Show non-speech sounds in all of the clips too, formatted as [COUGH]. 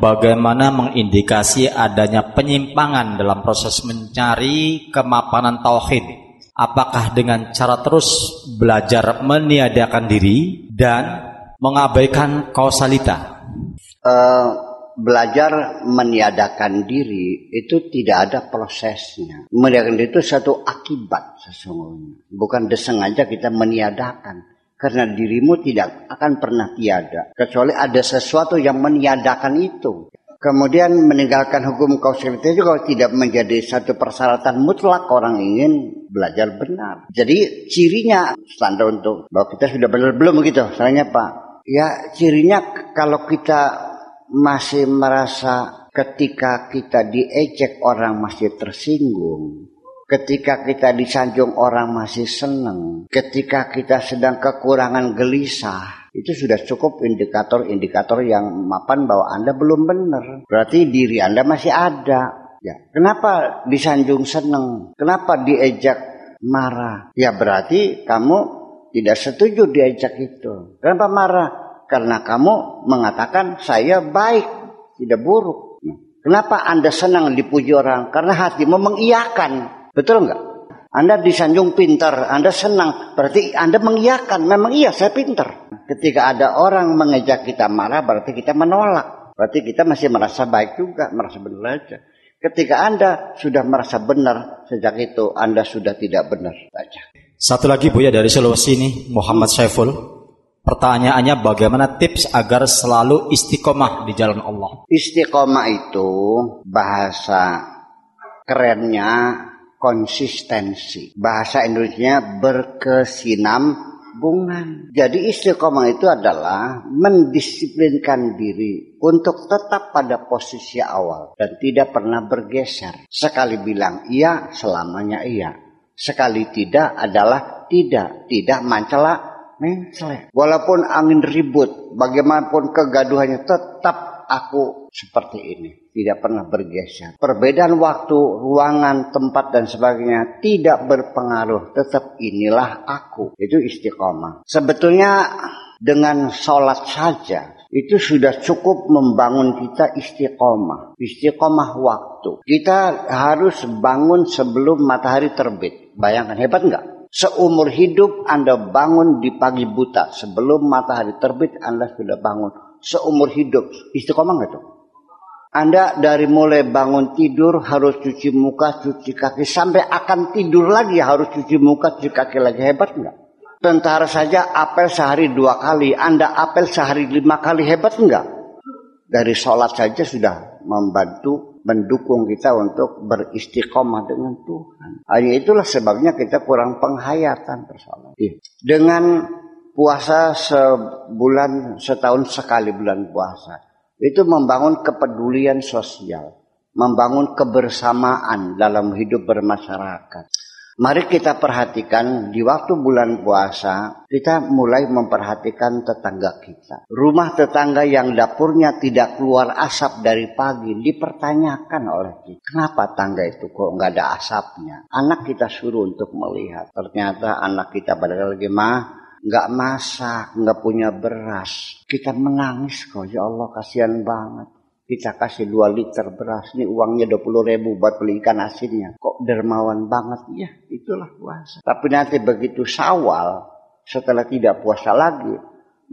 bagaimana mengindikasi adanya penyimpangan dalam proses mencari kemapanan tauhid? Apakah dengan cara terus belajar meniadakan diri dan mengabaikan kausalita? Uh, belajar meniadakan diri itu tidak ada prosesnya. Meniadakan diri itu satu akibat sesungguhnya. Bukan desengaja kita meniadakan. Karena dirimu tidak akan pernah tiada. Kecuali ada sesuatu yang meniadakan itu. Kemudian meninggalkan hukum kausalitas juga tidak menjadi satu persyaratan mutlak orang ingin belajar benar. Jadi cirinya standar untuk bahwa kita sudah benar belum begitu. Soalnya Pak, ya cirinya kalau kita masih merasa ketika kita diejek orang masih tersinggung, ketika kita disanjung orang masih senang, ketika kita sedang kekurangan gelisah, itu sudah cukup indikator-indikator yang mapan bahwa Anda belum benar. Berarti diri Anda masih ada. Ya, kenapa disanjung senang? Kenapa diejak marah? Ya berarti kamu tidak setuju diejak itu. Kenapa marah? Karena kamu mengatakan saya baik, tidak buruk. Kenapa Anda senang dipuji orang? Karena hatimu mengiyakan. Betul enggak? Anda disanjung pintar, Anda senang. Berarti Anda mengiyakan. Memang iya, saya pintar. Ketika ada orang mengejak kita marah, berarti kita menolak. Berarti kita masih merasa baik juga, merasa benar aja. Ketika Anda sudah merasa benar, sejak itu Anda sudah tidak benar saja. Satu lagi Bu ya dari Sulawesi ini, Muhammad Saiful. Pertanyaannya bagaimana tips agar selalu istiqomah di jalan Allah? Istiqomah itu bahasa kerennya konsistensi. Bahasa Indonesia berkesinambungan. Jadi istiqomah itu adalah mendisiplinkan diri untuk tetap pada posisi awal dan tidak pernah bergeser. Sekali bilang iya, selamanya iya. Sekali tidak adalah tidak. Tidak mancela mencela. Walaupun angin ribut, bagaimanapun kegaduhannya tetap aku seperti ini. Tidak pernah bergeser. Perbedaan waktu, ruangan, tempat dan sebagainya tidak berpengaruh. Tetap inilah aku. Itu istiqomah. Sebetulnya dengan sholat saja itu sudah cukup membangun kita istiqomah. Istiqomah waktu. Kita harus bangun sebelum matahari terbit. Bayangkan hebat nggak? Seumur hidup Anda bangun di pagi buta. Sebelum matahari terbit Anda sudah bangun. Seumur hidup. Istiqomah nggak tuh? Anda dari mulai bangun tidur harus cuci muka, cuci kaki. Sampai akan tidur lagi harus cuci muka, cuci kaki lagi. Hebat nggak? Tentara saja apel sehari dua kali. Anda apel sehari lima kali. Hebat nggak? Dari sholat saja sudah membantu mendukung kita untuk beristiqomah dengan Tuhan. Hanya itulah sebabnya kita kurang penghayatan persoalan. Iya. Dengan puasa sebulan setahun sekali bulan puasa itu membangun kepedulian sosial, membangun kebersamaan dalam hidup bermasyarakat. Mari kita perhatikan di waktu bulan puasa, kita mulai memperhatikan tetangga kita. Rumah tetangga yang dapurnya tidak keluar asap dari pagi dipertanyakan oleh kita. Kenapa tangga itu kok nggak ada asapnya? Anak kita suruh untuk melihat. Ternyata anak kita pada lagi mah nggak masak, nggak punya beras. Kita menangis kok, ya Allah kasihan banget. Kita kasih 2 liter beras, ini uangnya 20 ribu buat beli ikan asinnya. Kok dermawan banget? Ya, itulah puasa. Tapi nanti begitu sawal, setelah tidak puasa lagi,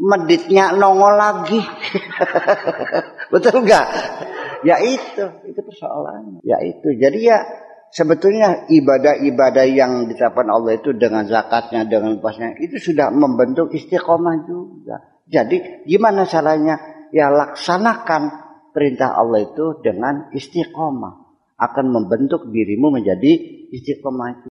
meditnya nongol lagi. [LAUGHS] Betul nggak? Ya itu, itu persoalannya. Ya itu. Jadi ya sebetulnya ibadah-ibadah yang diterapkan Allah itu dengan zakatnya, dengan puasanya, itu sudah membentuk istiqomah juga. Jadi gimana caranya? Ya laksanakan perintah Allah itu dengan istiqomah akan membentuk dirimu menjadi istiqomah